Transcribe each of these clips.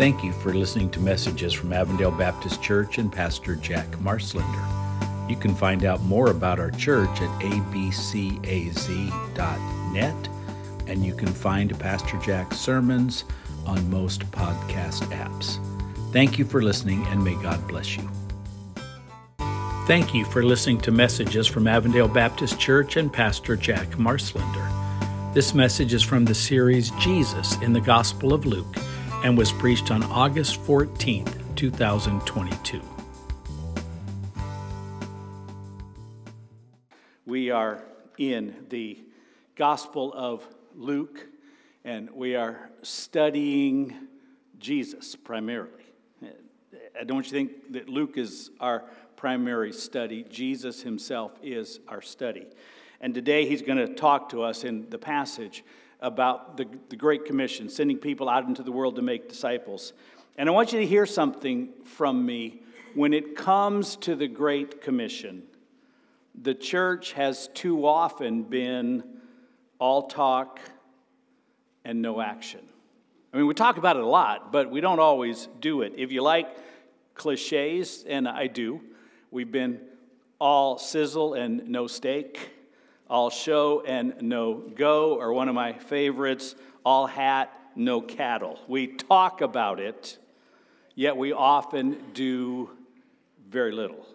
Thank you for listening to messages from Avondale Baptist Church and Pastor Jack Marslander. You can find out more about our church at abcaz.net, and you can find Pastor Jack's sermons on most podcast apps. Thank you for listening, and may God bless you. Thank you for listening to messages from Avondale Baptist Church and Pastor Jack Marslander. This message is from the series Jesus in the Gospel of Luke and was preached on August 14th, 2022. We are in the Gospel of Luke, and we are studying Jesus primarily. Don't you think that Luke is our primary study? Jesus himself is our study. And today he's going to talk to us in the passage about the, the Great Commission, sending people out into the world to make disciples. And I want you to hear something from me. When it comes to the Great Commission, the church has too often been all talk and no action. I mean, we talk about it a lot, but we don't always do it. If you like cliches, and I do, we've been all sizzle and no steak all show and no go, or one of my favorites, all hat, no cattle. We talk about it, yet we often do very little.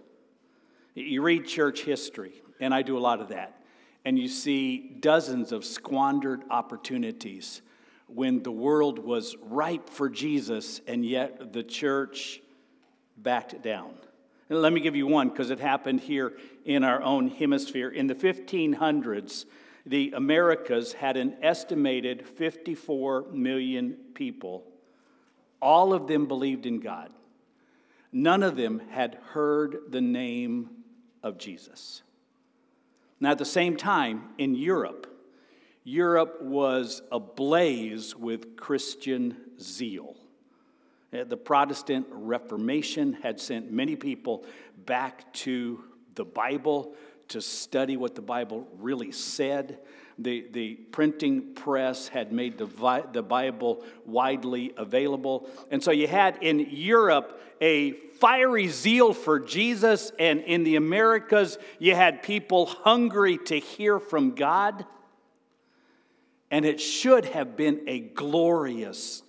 You read church history, and I do a lot of that, and you see dozens of squandered opportunities when the world was ripe for Jesus, and yet the church backed down. And let me give you one because it happened here in our own hemisphere. In the 1500s, the Americas had an estimated 54 million people. All of them believed in God. None of them had heard the name of Jesus. Now, at the same time, in Europe, Europe was ablaze with Christian zeal. Uh, the Protestant Reformation had sent many people back to the Bible to study what the Bible really said. The, the printing press had made the, the Bible widely available. And so you had in Europe a fiery zeal for Jesus, and in the Americas, you had people hungry to hear from God. And it should have been a glorious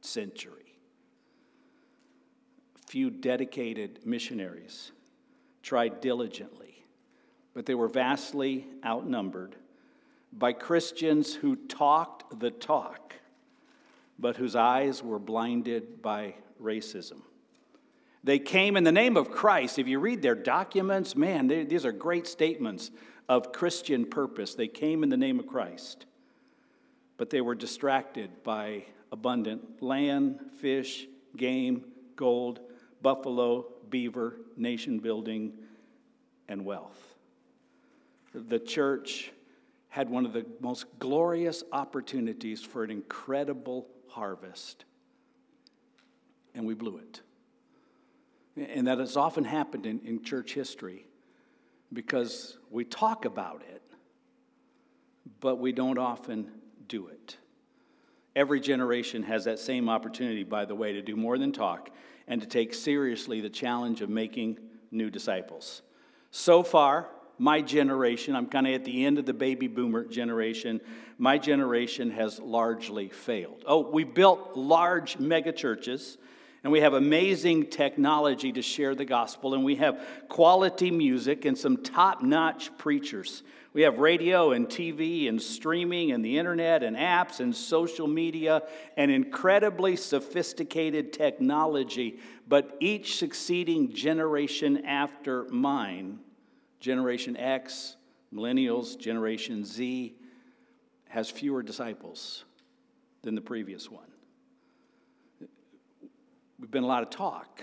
century few dedicated missionaries tried diligently, but they were vastly outnumbered by Christians who talked the talk, but whose eyes were blinded by racism. They came in the name of Christ. If you read their documents, man, they, these are great statements of Christian purpose. They came in the name of Christ, but they were distracted by abundant land, fish, game, gold, buffalo, beaver, nation building, and wealth. The church had one of the most glorious opportunities for an incredible harvest, and we blew it. And that has often happened in, in church history because we talk about it, but we don't often do it. Every generation has that same opportunity, by the way, to do more than talk and to take seriously the challenge of making new disciples. So far, my generation, I'm kind of at the end of the baby boomer generation, my generation has largely failed. Oh, we built large megachurches and we have amazing technology to share the gospel, and we have quality music and some top notch preachers. We have radio and TV and streaming and the internet and apps and social media and incredibly sophisticated technology. But each succeeding generation after mine, Generation X, Millennials, Generation Z, has fewer disciples than the previous one. We've been a lot of talk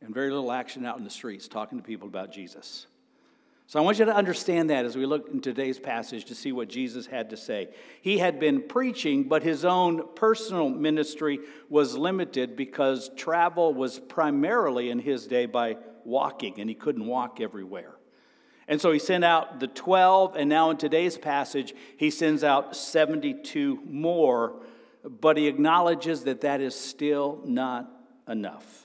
and very little action out in the streets talking to people about Jesus. So I want you to understand that as we look in today's passage to see what Jesus had to say. He had been preaching, but his own personal ministry was limited because travel was primarily in his day by walking, and he couldn't walk everywhere. And so he sent out the 12, and now in today's passage, he sends out 72 more but he acknowledges that that is still not enough.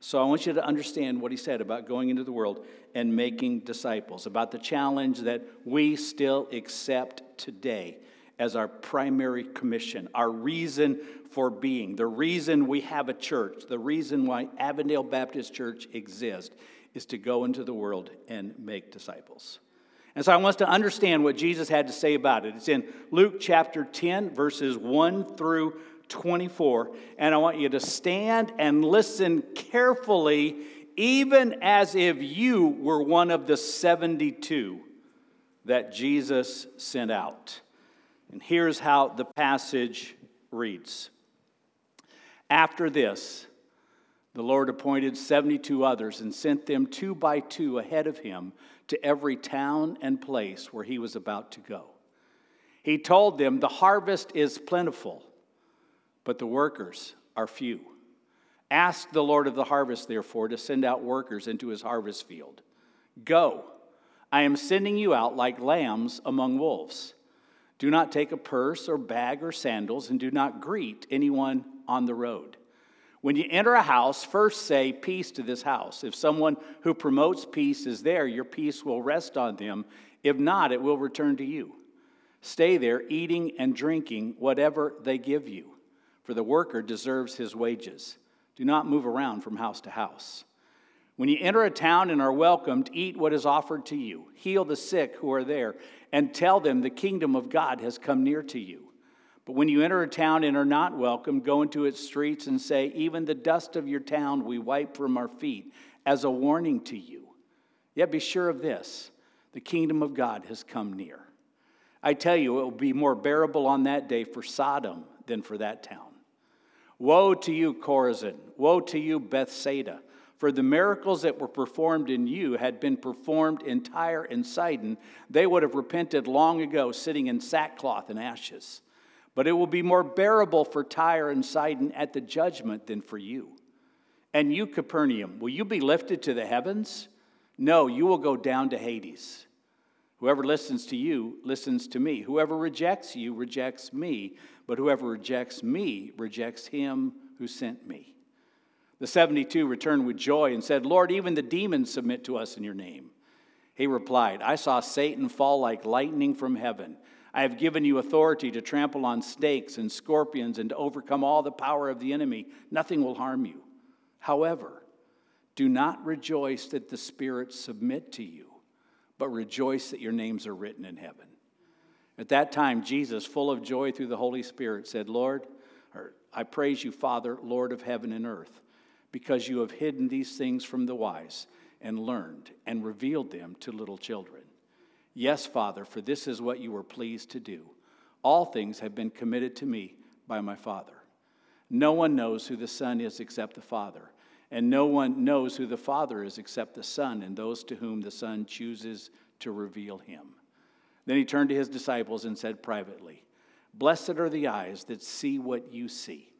So I want you to understand what he said about going into the world and making disciples, about the challenge that we still accept today as our primary commission, our reason for being, the reason we have a church, the reason why Avondale Baptist Church exists is to go into the world and make disciples. And so I want us to understand what Jesus had to say about it. It's in Luke chapter 10, verses 1 through 24. And I want you to stand and listen carefully, even as if you were one of the 72 that Jesus sent out. And here's how the passage reads After this, the Lord appointed 72 others and sent them two by two ahead of him to every town and place where he was about to go. He told them, The harvest is plentiful, but the workers are few. Ask the Lord of the harvest, therefore, to send out workers into his harvest field. Go, I am sending you out like lambs among wolves. Do not take a purse or bag or sandals, and do not greet anyone on the road. When you enter a house, first say, Peace to this house. If someone who promotes peace is there, your peace will rest on them. If not, it will return to you. Stay there, eating and drinking whatever they give you, for the worker deserves his wages. Do not move around from house to house. When you enter a town and are welcomed, eat what is offered to you, heal the sick who are there, and tell them the kingdom of God has come near to you. But when you enter a town and are not welcomed, go into its streets and say, Even the dust of your town we wipe from our feet, as a warning to you. Yet be sure of this the kingdom of God has come near. I tell you, it will be more bearable on that day for Sodom than for that town. Woe to you, Chorazin! Woe to you, Bethsaida! For the miracles that were performed in you had been performed in Tyre and Sidon, they would have repented long ago, sitting in sackcloth and ashes. But it will be more bearable for Tyre and Sidon at the judgment than for you. And you, Capernaum, will you be lifted to the heavens? No, you will go down to Hades. Whoever listens to you listens to me. Whoever rejects you rejects me. But whoever rejects me rejects him who sent me. The 72 returned with joy and said, Lord, even the demons submit to us in your name. He replied, I saw Satan fall like lightning from heaven. I have given you authority to trample on snakes and scorpions and to overcome all the power of the enemy. Nothing will harm you. However, do not rejoice that the spirits submit to you, but rejoice that your names are written in heaven. At that time, Jesus, full of joy through the Holy Spirit, said, Lord, I praise you, Father, Lord of heaven and earth because you have hidden these things from the wise and learned and revealed them to little children. Yes, Father, for this is what you were pleased to do. All things have been committed to me by my Father. No one knows who the Son is except the Father, and no one knows who the Father is except the Son and those to whom the Son chooses to reveal him. Then he turned to his disciples and said privately, Blessed are the eyes that see what you see.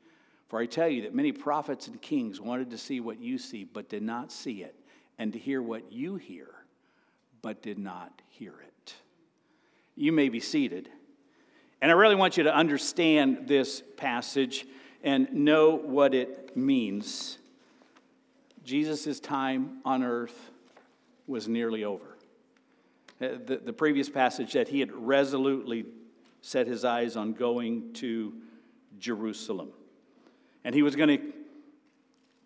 For I tell you that many prophets and kings wanted to see what you see, but did not see it, and to hear what you hear, but did not hear it. You may be seated. And I really want you to understand this passage and know what it means. Jesus' time on earth was nearly over. Uh, the, the previous passage said he had resolutely set his eyes on going to Jerusalem and he was going to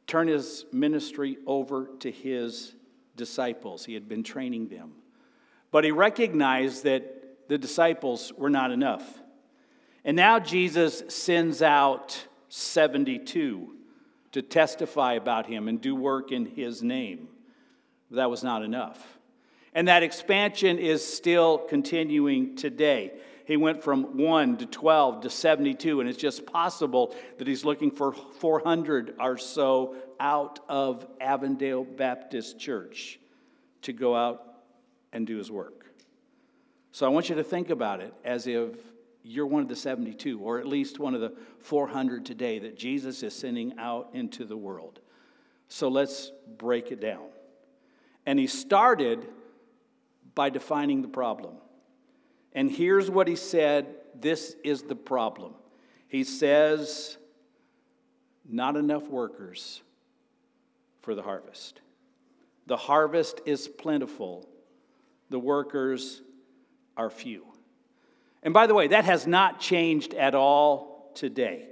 turn his ministry over to his disciples. He had been training them. But he recognized that the disciples were not enough. And now Jesus sends out 72 to testify about him and do work in his name. That was not enough. And that expansion is still continuing today. He went from 1 to 12 to 72, and it's just possible that he's looking for 400 or so out of Avondale Baptist Church to go out and do his work. So I want you to think about it as if you're one of the 72, or at least one of the 400 today that Jesus is sending out into the world. So let's break it down. And he started by defining the problem. And here's what he said this is the problem. He says, Not enough workers for the harvest. The harvest is plentiful, the workers are few. And by the way, that has not changed at all today.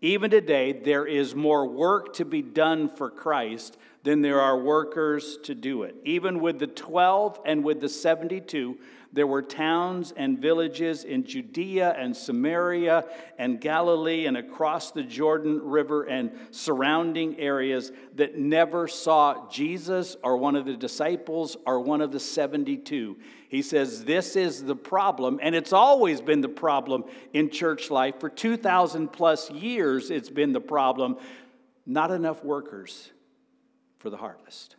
Even today, there is more work to be done for Christ than there are workers to do it. Even with the 12 and with the 72, there were towns and villages in Judea and Samaria and Galilee and across the Jordan River and surrounding areas that never saw Jesus or one of the disciples or one of the 72. He says, This is the problem, and it's always been the problem in church life. For 2,000 plus years, it's been the problem. Not enough workers for the harvest.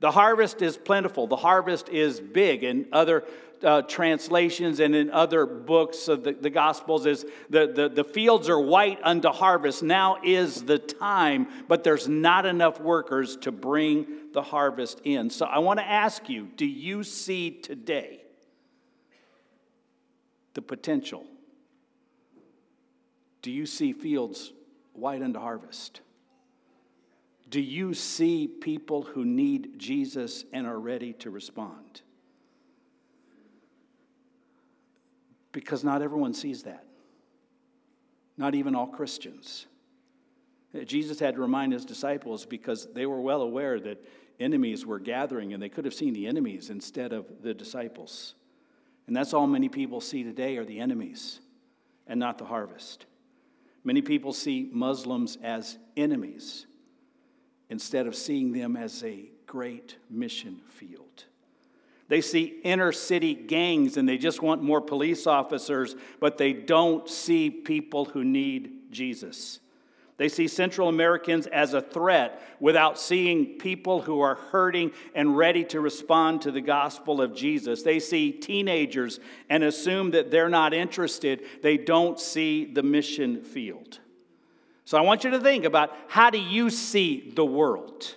The harvest is plentiful, the harvest is big, and other uh, translations and in other books of the, the Gospels is the, the, the fields are white unto harvest. Now is the time, but there's not enough workers to bring the harvest in. So I want to ask you do you see today the potential? Do you see fields white unto harvest? Do you see people who need Jesus and are ready to respond? because not everyone sees that. Not even all Christians. Jesus had to remind his disciples because they were well aware that enemies were gathering and they could have seen the enemies instead of the disciples. And that's all many people see today are the enemies and not the harvest. Many people see Muslims as enemies instead of seeing them as a great mission field. They see inner city gangs and they just want more police officers, but they don't see people who need Jesus. They see Central Americans as a threat without seeing people who are hurting and ready to respond to the gospel of Jesus. They see teenagers and assume that they're not interested. They don't see the mission field. So I want you to think about how do you see the world?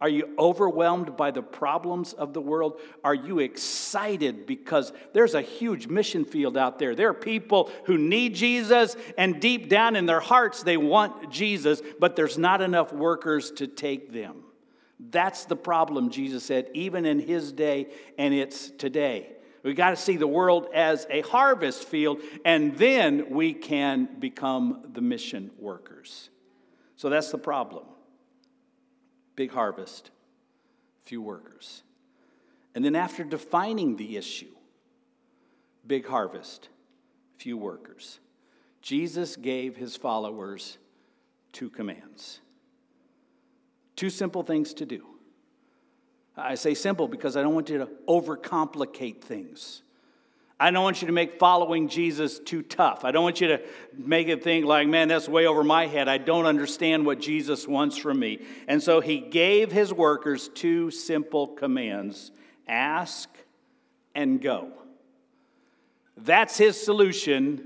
Are you overwhelmed by the problems of the world? Are you excited because there's a huge mission field out there? There are people who need Jesus, and deep down in their hearts, they want Jesus, but there's not enough workers to take them. That's the problem, Jesus said, even in his day, and it's today. We got to see the world as a harvest field, and then we can become the mission workers. So that's the problem big harvest, few workers. And then, after defining the issue, big harvest, few workers, Jesus gave his followers two commands. Two simple things to do. I say simple because I don't want you to overcomplicate things. I don't want you to make following Jesus too tough. I don't want you to make it think like, man, that's way over my head. I don't understand what Jesus wants from me. And so he gave his workers two simple commands ask and go. That's his solution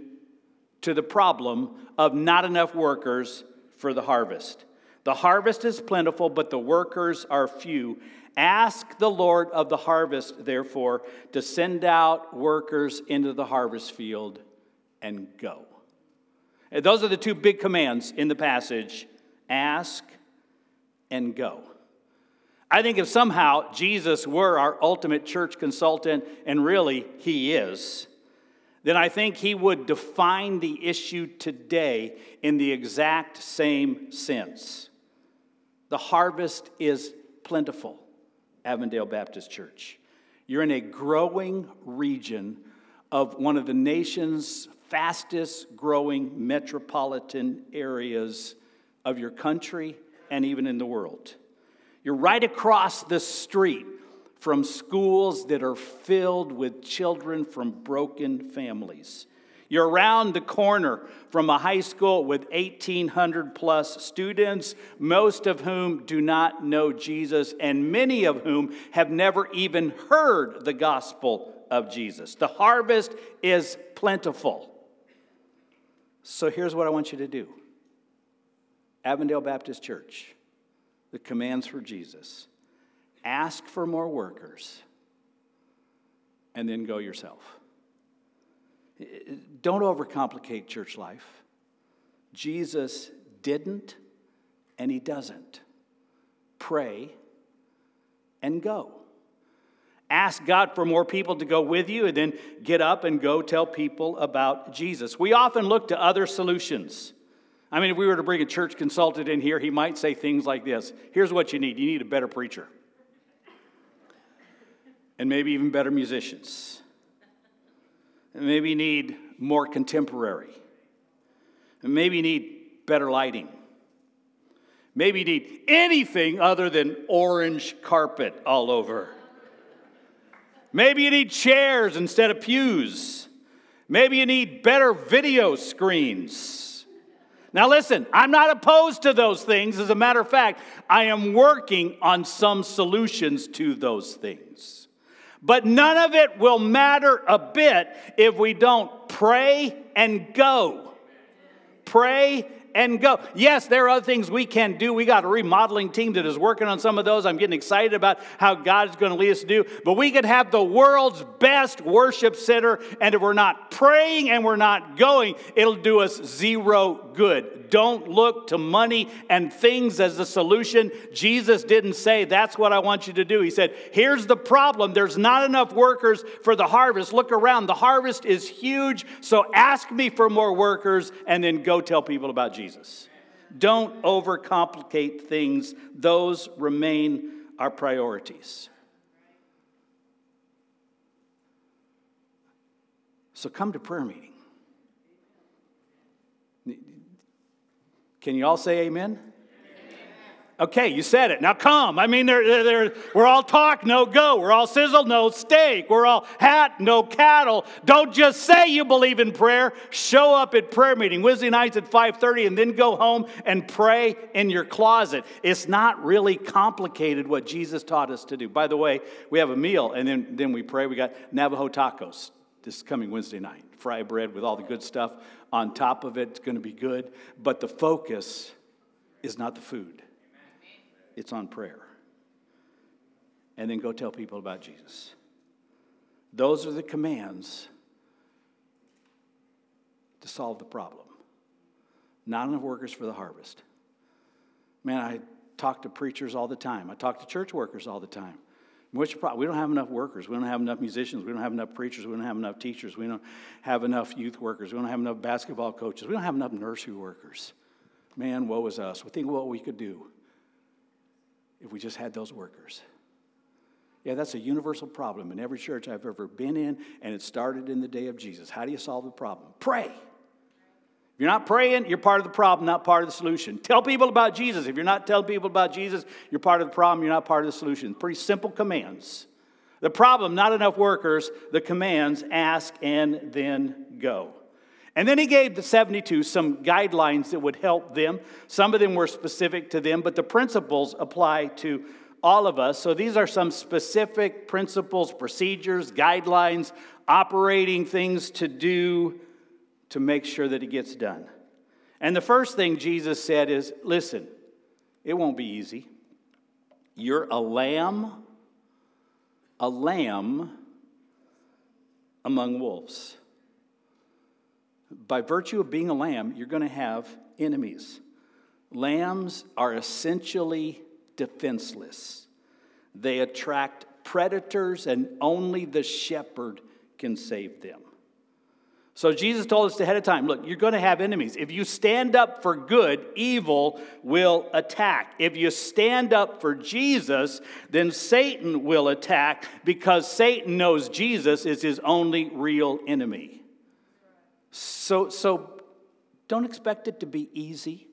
to the problem of not enough workers for the harvest. The harvest is plentiful, but the workers are few. Ask the Lord of the harvest, therefore, to send out workers into the harvest field and go. And those are the two big commands in the passage ask and go. I think if somehow Jesus were our ultimate church consultant, and really he is, then I think he would define the issue today in the exact same sense. The harvest is plentiful. Avondale Baptist Church. You're in a growing region of one of the nation's fastest growing metropolitan areas of your country and even in the world. You're right across the street from schools that are filled with children from broken families. You're around the corner from a high school with 1,800 plus students, most of whom do not know Jesus, and many of whom have never even heard the gospel of Jesus. The harvest is plentiful. So here's what I want you to do Avondale Baptist Church, the commands for Jesus ask for more workers, and then go yourself. Don't overcomplicate church life. Jesus didn't and he doesn't. Pray and go. Ask God for more people to go with you and then get up and go tell people about Jesus. We often look to other solutions. I mean, if we were to bring a church consultant in here, he might say things like this Here's what you need you need a better preacher, and maybe even better musicians. Maybe need more contemporary. Maybe need better lighting. Maybe need anything other than orange carpet all over. Maybe you need chairs instead of pews. Maybe you need better video screens. Now, listen, I'm not opposed to those things. As a matter of fact, I am working on some solutions to those things. But none of it will matter a bit if we don't pray and go. Pray and go. Yes, there are other things we can do. We got a remodeling team that is working on some of those. I'm getting excited about how God is going to lead us to do. But we could have the world's best worship center, and if we're not praying and we're not going, it'll do us zero good. Don't look to money and things as the solution. Jesus didn't say, That's what I want you to do. He said, Here's the problem there's not enough workers for the harvest. Look around. The harvest is huge, so ask me for more workers and then go tell people about Jesus. Jesus. Don't overcomplicate things, those remain our priorities. So come to prayer meeting. Can you all say amen? Okay, you said it. Now come. I mean, they're, they're, we're all talk, no go. We're all sizzle, no steak. We're all hat, no cattle. Don't just say you believe in prayer. Show up at prayer meeting Wednesday nights at 5:30, and then go home and pray in your closet. It's not really complicated what Jesus taught us to do. By the way, we have a meal, and then, then we pray. We got Navajo tacos this coming Wednesday night. Fry bread with all the good stuff on top of it. It's going to be good. But the focus is not the food it's on prayer. And then go tell people about Jesus. Those are the commands to solve the problem. Not enough workers for the harvest. Man, I talk to preachers all the time. I talk to church workers all the time. What's your problem? We don't have enough workers. We don't have enough musicians. We don't have enough preachers. We don't have enough teachers. We don't have enough youth workers. We don't have enough basketball coaches. We don't have enough nursery workers. Man, woe is us. We think what we could do if we just had those workers. Yeah, that's a universal problem in every church I've ever been in, and it started in the day of Jesus. How do you solve the problem? Pray. If you're not praying, you're part of the problem, not part of the solution. Tell people about Jesus. If you're not telling people about Jesus, you're part of the problem, you're not part of the solution. Pretty simple commands. The problem, not enough workers. The commands, ask and then go. And then he gave the 72 some guidelines that would help them. Some of them were specific to them, but the principles apply to all of us. So these are some specific principles, procedures, guidelines, operating things to do to make sure that it gets done. And the first thing Jesus said is listen, it won't be easy. You're a lamb, a lamb among wolves by virtue of being a lamb, you're going to have enemies. Lambs are essentially defenseless, they attract predators, and only the shepherd can save them. So Jesus told us ahead of time look, you're going to have enemies. If you stand up for good, evil will attack. If you stand up for Jesus, then Satan will attack because Satan knows Jesus is his only real enemy. So, so don't expect it to be easy.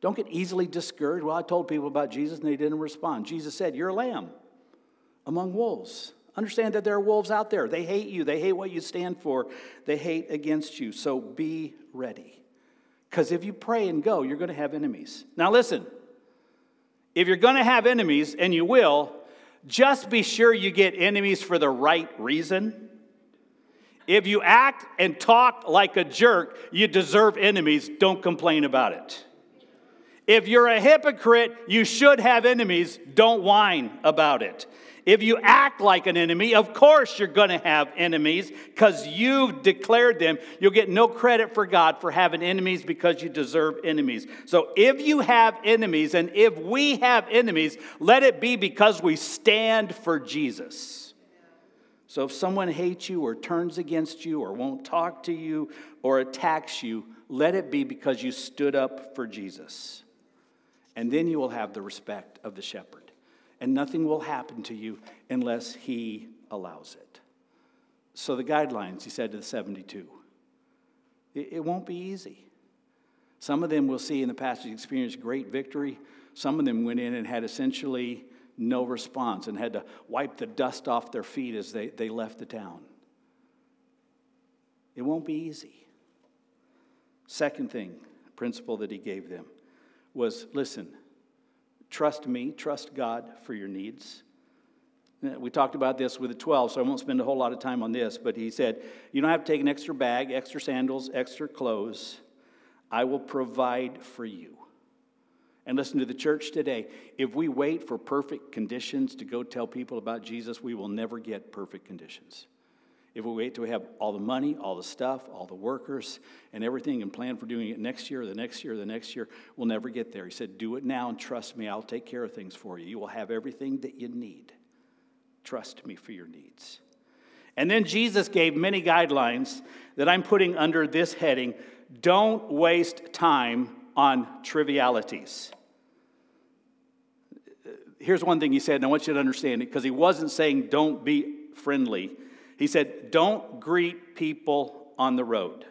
Don't get easily discouraged. Well, I told people about Jesus and they didn't respond. Jesus said, You're a lamb among wolves. Understand that there are wolves out there. They hate you, they hate what you stand for, they hate against you. So be ready. Because if you pray and go, you're going to have enemies. Now, listen if you're going to have enemies, and you will, just be sure you get enemies for the right reason. If you act and talk like a jerk, you deserve enemies. Don't complain about it. If you're a hypocrite, you should have enemies. Don't whine about it. If you act like an enemy, of course you're going to have enemies because you've declared them. You'll get no credit for God for having enemies because you deserve enemies. So if you have enemies and if we have enemies, let it be because we stand for Jesus. So if someone hates you or turns against you or won't talk to you or attacks you, let it be because you stood up for Jesus. And then you will have the respect of the shepherd. And nothing will happen to you unless he allows it. So, the guidelines, he said to the 72, it, won't be easy. Some of them we'll see in the passage experienced great victory. Some of them went in and had essentially no response and had to wipe the dust off their feet as they, they left the town. It won't be easy. Second thing, principle that he gave them was listen, trust me, trust God for your needs. Uh, we talked about this with the 12, so I won't spend a whole lot of time on this, but he said, You don't have to take an extra bag, extra sandals, extra clothes. I will provide for you. And listen to the church today. If we wait for perfect conditions to go tell people about Jesus, we will never get perfect conditions. If we wait till we have all the money, all the stuff, all the workers, and everything, and plan for doing it next year, the next year, the next year, we'll never get there. He said, Do it now and trust me. I'll take care of things for you. You will have everything that you need. Trust me for your needs. And then Jesus gave many guidelines that I'm putting under this heading don't waste time on trivialities. Here's one thing he said, and I want you to understand it because he wasn't saying don't be friendly. He said, Don't greet people on the road.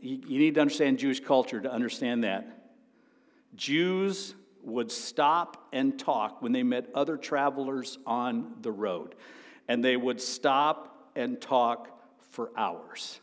You, need to understand Jewish culture to understand that. Jews would stop and talk when they met other travelers on the road, and they would stop and talk for hours.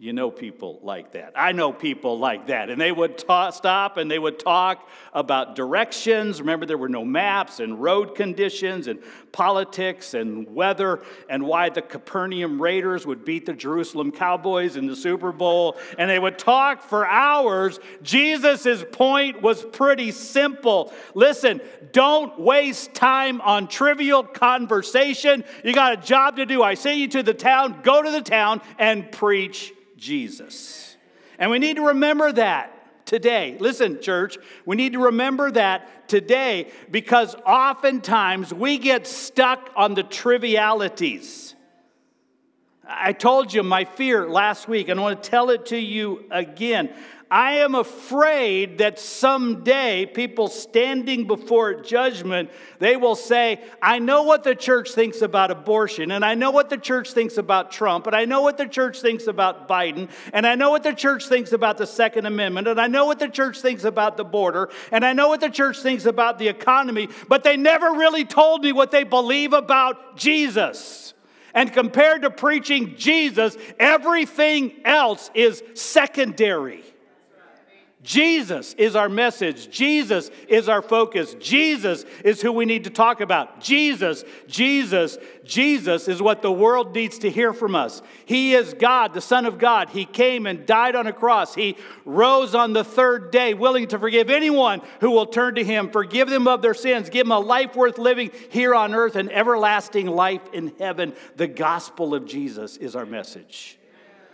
You know people like that. I know people like that. And they would ta- stop and they would talk about directions. Remember, there were no maps and road conditions and politics and weather and why the Capernaum Raiders would beat the Jerusalem Cowboys in the Super Bowl. And they would talk for hours. Jesus' point was pretty simple. Listen, don't waste time on trivial conversation. You got a job to do. I send you to the town, go to the town and preach Jesus. And we need to remember that today. Listen, church, we need to remember that today because oftentimes we get stuck on the trivialities. I told you my fear last week, and I want to tell it to you again. I am afraid that someday people standing before judgment, they will say, I know what the church thinks about abortion, and I know what the church thinks about Trump, and I know what the church thinks about Biden, and I know what the church thinks about the Second Amendment, and I know what the church thinks about the border, and I know what the church thinks about the economy, but they never really told me what they believe about Jesus. And compared to preaching Jesus, everything else is secondary. Jesus is our message. Jesus is our focus. Jesus is who we need to talk about. Jesus, Jesus, Jesus is what the world needs to hear from us. He is God, the Son of God. He came and died on a cross. He rose on the third day, willing to forgive anyone who will turn to Him, forgive them of their sins, give them a life worth living here on earth, and everlasting life in heaven. The gospel of Jesus is our message.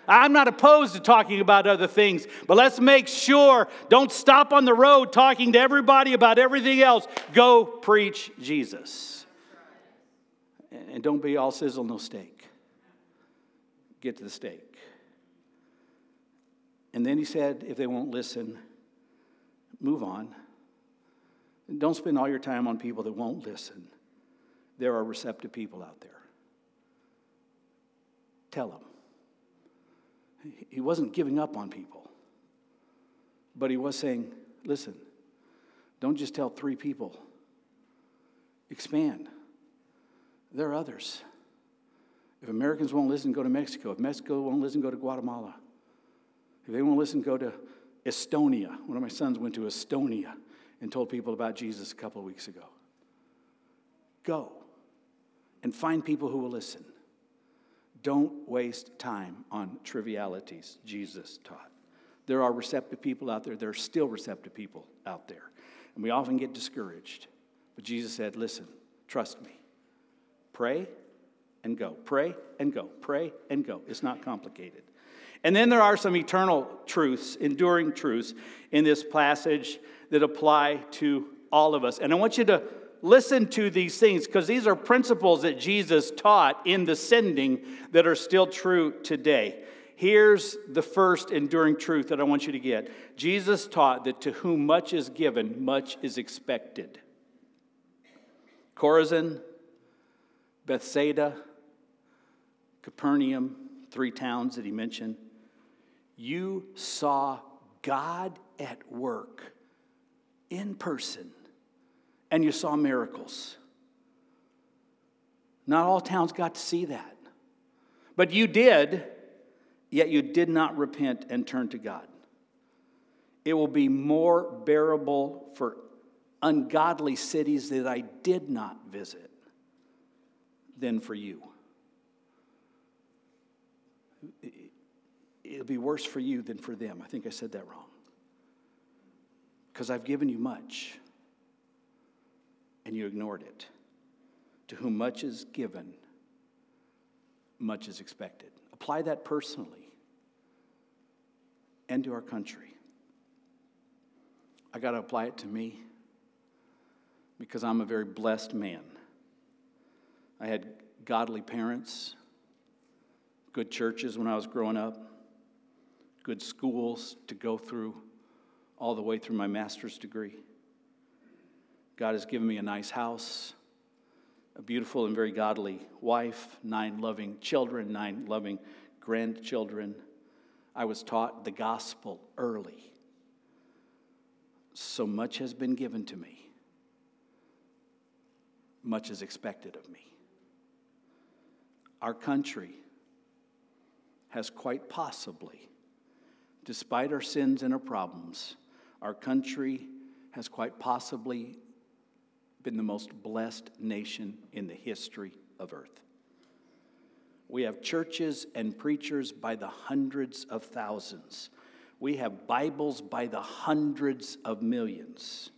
I'm not opposed to talking about other things, but let's make sure don't stop on the road talking to everybody about everything else. Go preach Jesus. And don't be all sizzle, no steak. Get to the steak. And then he said, if they won't listen, move on. Don't spend all your time on people that won't listen. There are receptive people out there. Tell them he wasn't giving up on people, but he was saying, listen, don't just tell three people, expand. There are others. If Americans won't listen, go to Mexico. If Mexico won't listen, go to Guatemala. If they won't listen, go to Estonia. One of my sons went to Estonia and told people about Jesus a couple of weeks ago. Go and find people who will listen. Don't waste time on trivialities, Jesus taught. There are receptive people out there. There are still receptive people out there. And we often get discouraged. But Jesus said, listen, Trust me. Pray and go. Pray and go. Pray and go. It's not complicated. And then there are some eternal truths, enduring truths in this passage that apply to all of us. And I want you to listen to these things because these are principles that Jesus taught in the sending that are still true today. Here's the first enduring truth that I want you to get Jesus taught that to whom much is given, much is expected. Chorazin, Bethsaida, Capernaum, three towns that he mentioned, you saw God at work in person and you saw miracles. Not all towns got to see that. But you did, yet you did not repent and turn to God. It will be more bearable for ungodly cities that I did not visit than for you. It'll be worse for you than for them. I think I said that wrong. Because I've given you much and you ignored it. To whom much is given, much is expected. Apply that personally and to our country. I got to apply it to me because I'm a very blessed man. I had godly parents, good churches when I was growing up, good schools to go through all the way through my master's degree. God has given me a nice house, a beautiful and very godly wife, nine loving children, nine loving grandchildren. I was taught the gospel early. So much has been given to me, much is expected of me. Our country has quite possibly, despite our sins and our problems, our country has quite possibly been the most blessed nation in the history of earth. We have churches and preachers by the hundreds of thousands. We have Bibles by the hundreds of millions.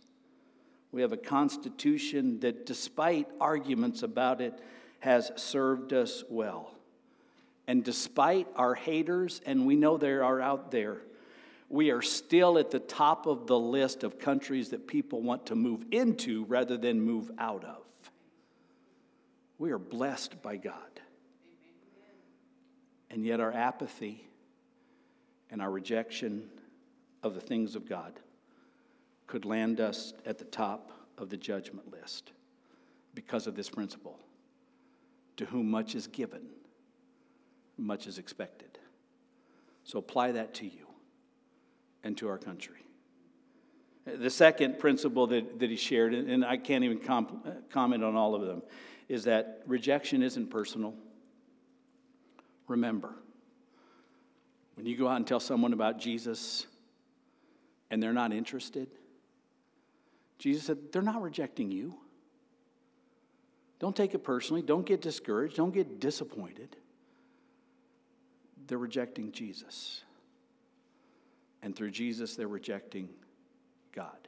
We have a constitution that, despite arguments about it, has served us well. And despite our haters, and we know they are out there, we are still at the top of the list of countries that people want to move into rather than move out of. We are blessed by God. And yet, our apathy and our rejection of the things of God could land us at the top of the judgment list because of this principle. To whom much is given, much is expected. So apply that to you and to our country. The second principle that, that he shared, and I can't even com- comment on all of them, is that rejection isn't personal. Remember, when you go out and tell someone about Jesus and they're not interested, Jesus said, they're not rejecting you. Don't take it personally. Don't get discouraged. Don't get disappointed. They're rejecting Jesus. And through Jesus, they're rejecting God.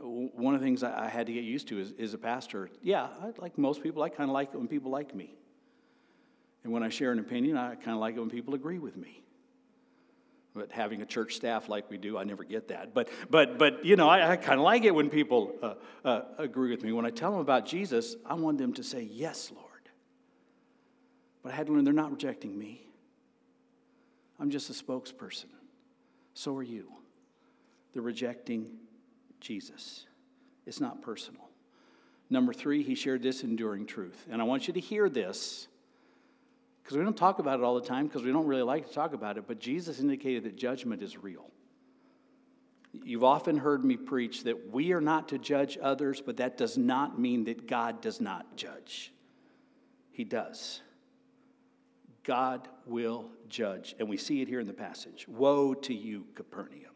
One of the things I had to get used to is, is a pastor. Yeah, like most people, I kind of like it when people like me. And when I share an opinion, I kind of like it when people agree with me. But having a church staff like we do, I never get that. But, but, but you know, I, I kind of like it when people uh, uh, agree with me. When I tell them about Jesus, I want them to say, Yes, Lord. But I had to learn they're not rejecting me. I'm just a spokesperson. So are you. They're rejecting Jesus. It's not personal. Number three, he shared this enduring truth. And I want you to hear this because we don't talk about it all the time because we don't really like to talk about it, but Jesus indicated that judgment is real. You've often heard me preach that we are not to judge others, but that does not mean that God does not judge. He does. God will judge. And we see it here in the passage. Woe to you, Capernaum.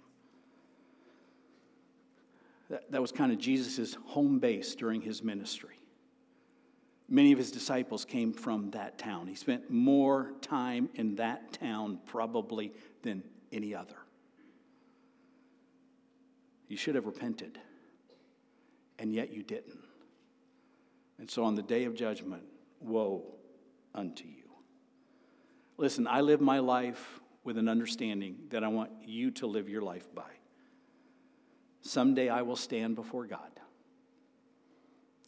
That, that was kind of Jesus' home base during his ministry. Many of his disciples came from that town. He spent more time in that town probably than any other. You should have repented, and yet you didn't. And so on the day of judgment, woe unto you. Listen, I live my life with an understanding that I want you to live your life by. Someday I will stand before God,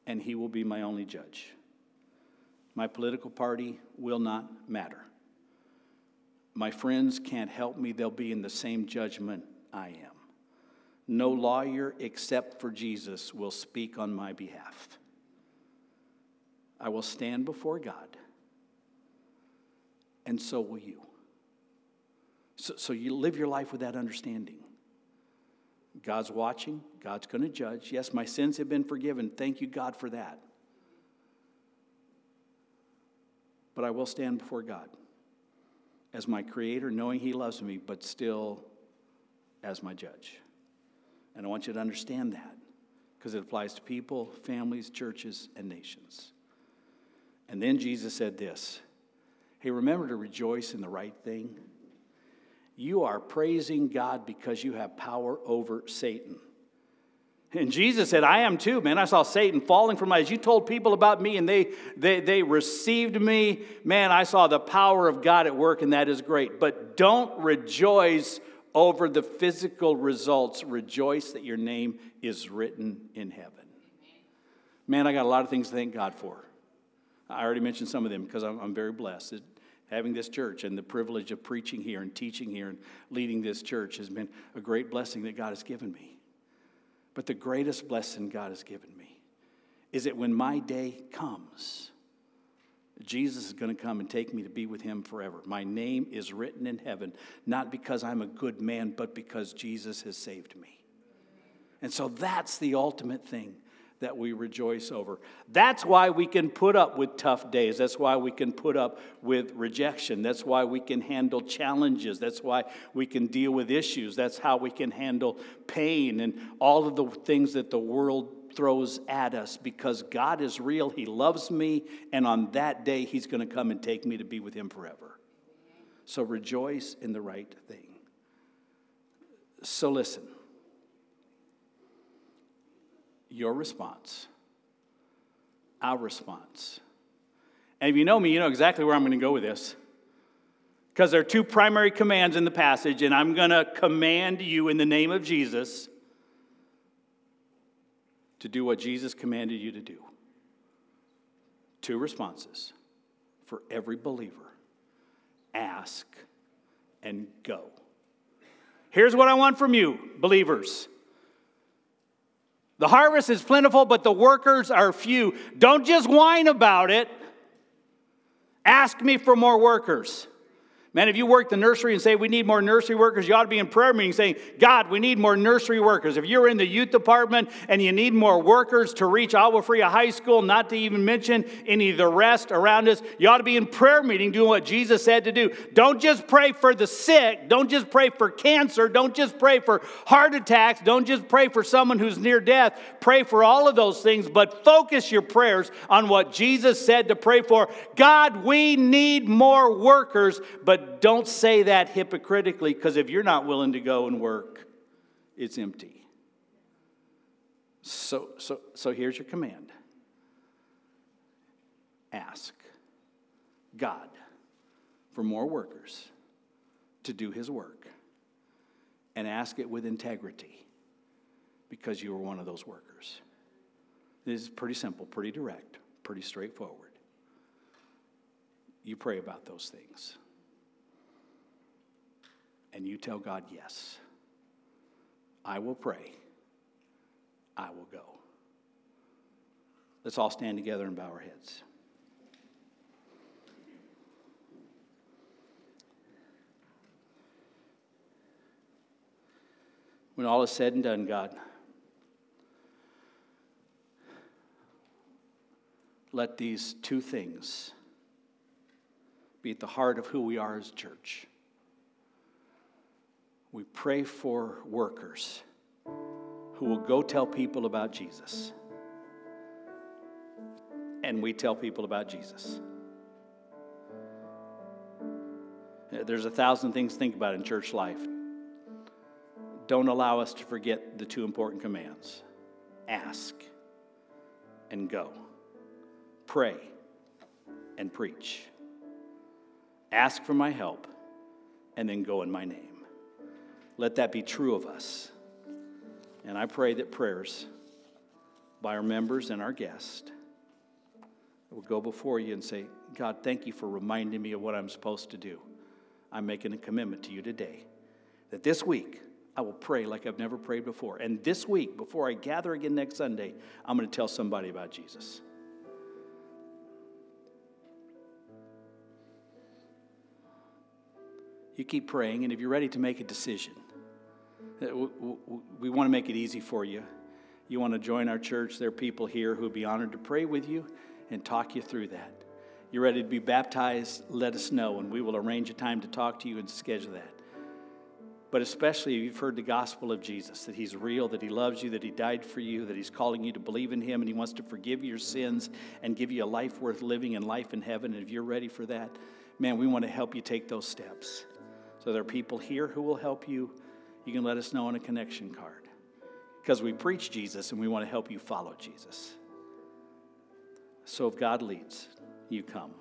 and He will be my only judge. My political party will not matter. My friends can't help me, they'll be in the same judgment I am. No lawyer except for Jesus will speak on my behalf. I will stand before God, and so will you. So, so you live your life with that understanding. God's watching, God's going to judge. Yes, my sins have been forgiven. Thank you, God, for that. But I will stand before God as my creator, knowing He loves me, but still as my judge. And I want you to understand that because it applies to people, families, churches, and nations. And then Jesus said this Hey, remember to rejoice in the right thing. You are praising God because you have power over Satan. And Jesus said, I am too, man. I saw Satan falling from my eyes. You told people about me and they, they, they received me. Man, I saw the power of God at work, and that is great. But don't rejoice over the physical results. Rejoice that your name is written in heaven. Man, I got a lot of things to thank God for. I already mentioned some of them because I'm, I'm very blessed. Having this church and the privilege of preaching here and teaching here and leading this church has been a great blessing that God has given me. But the greatest blessing God has given me is that when my day comes, Jesus is going to come and take me to be with him forever. My name is written in heaven, not because I'm a good man, but because Jesus has saved me. And so that's the ultimate thing that we rejoice over. That's why we can put up with tough days. That's why we can put up with rejection. That's why we can handle challenges. That's why we can deal with issues. That's how we can handle pain and all of the things that the world throws at us because God is real. He loves me. And on that day, He's going to come and take me to be with Him forever. So rejoice in the right thing. So listen your response, our response. And if you know me, you know exactly where I'm going to go with this. Because there are two primary commands in the passage, and I'm going to command you in the name of Jesus to do what Jesus commanded you to do. Two responses for every believer ask and go. Here's what I want from you, believers the harvest is plentiful, but the workers are few. Don't just whine about it. Ask me for more workers. Man, if you work the nursery and say we need more nursery workers, you ought to be in prayer meeting saying, God, we need more nursery workers. If you're in the youth department and you need more workers to reach Agua Fria High School, not to even mention any of the rest around us, you ought to be in prayer meeting doing what Jesus said to do. Don't just pray for the sick. Don't just pray for cancer. Don't just pray for heart attacks. Don't just pray for someone who's near death. Pray for all of those things, but focus your prayers on what Jesus said to pray for. God, we need more workers, but don't say that hypocritically because if you're not willing to go and work, it's empty. So, so, so here's your command ask God for more workers to do his work and ask it with integrity because you are one of those workers. This is pretty simple, pretty direct, pretty straightforward. You pray about those things and you tell God, Yes, I will pray, I will go. Let's all stand together and bow our heads. When all is said and done, God, let these two things be at the heart of who we are as church we pray for workers who will go tell people about Jesus. And we tell people about Jesus. There's a thousand things to think about in church life. Don't allow us to forget the two important commands ask and go. pray, and preach. Ask for my help, and then go in my name. Let that be true of us. And I pray that prayers by our members and our guests will go before you and say, God, thank you for reminding me of what I'm supposed to do. I'm making a commitment to you today that this week I will pray like I've never prayed before. And this week, before I gather again next Sunday, I'm going to tell somebody about Jesus. You keep praying, and if you're ready to make a decision, we want to make it easy for you. You want to join our church, there are people here who would be honored to pray with you and talk you through that. You're ready to be baptized, let us know, and we will arrange a time to talk to you and schedule that. But especially if you've heard the gospel of Jesus, that He's real, that He loves you, that He died for you, that He's calling you to believe in Him, and He wants to forgive your sins and give you a life worth living and life in heaven. And if you're ready for that, man, we want to help you take those steps. So there are people here who will help you. You can let us know on a connection card because we preach Jesus and we want to help you follow Jesus. So if God leads, you come.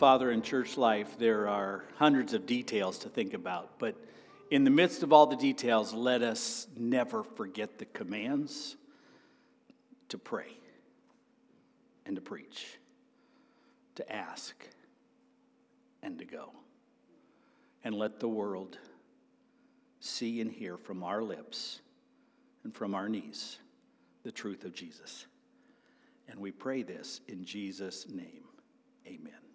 Father, in church life, there are hundreds of details to think about, but in the midst of all the details, let us never forget the commands to pray and to preach, to ask and to go. And let the world see and hear from our lips and from our knees the truth of Jesus. And we pray this in Jesus' name. Amen.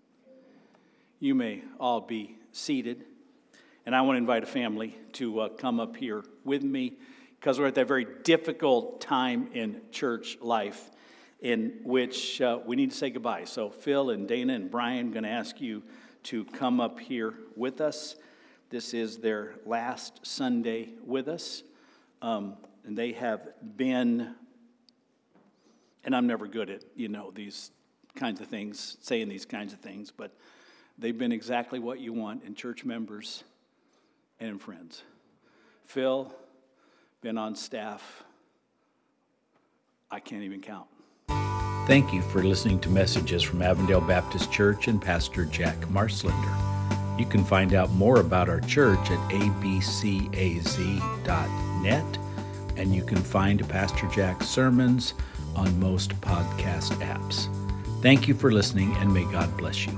You may all be seated. And I want to invite a family to uh, come up here with me because we're at that very difficult time in church life in which uh, we need to say goodbye. So, Phil and Dana and Brian, I'm going to ask you to come up here with us. This is their last Sunday with us. Um, and they have been, and I'm never good at, you know, these kinds of things, saying these kinds of things, but They've been exactly what you want in church members and in friends. Phil, been on staff. I can't even count. Thank you for listening to messages from Avondale Baptist Church and Pastor Jack Marslender. You can find out more about our church at abcaz.net, and you can find Pastor Jack's sermons on most podcast apps. Thank you for listening, and may God bless you.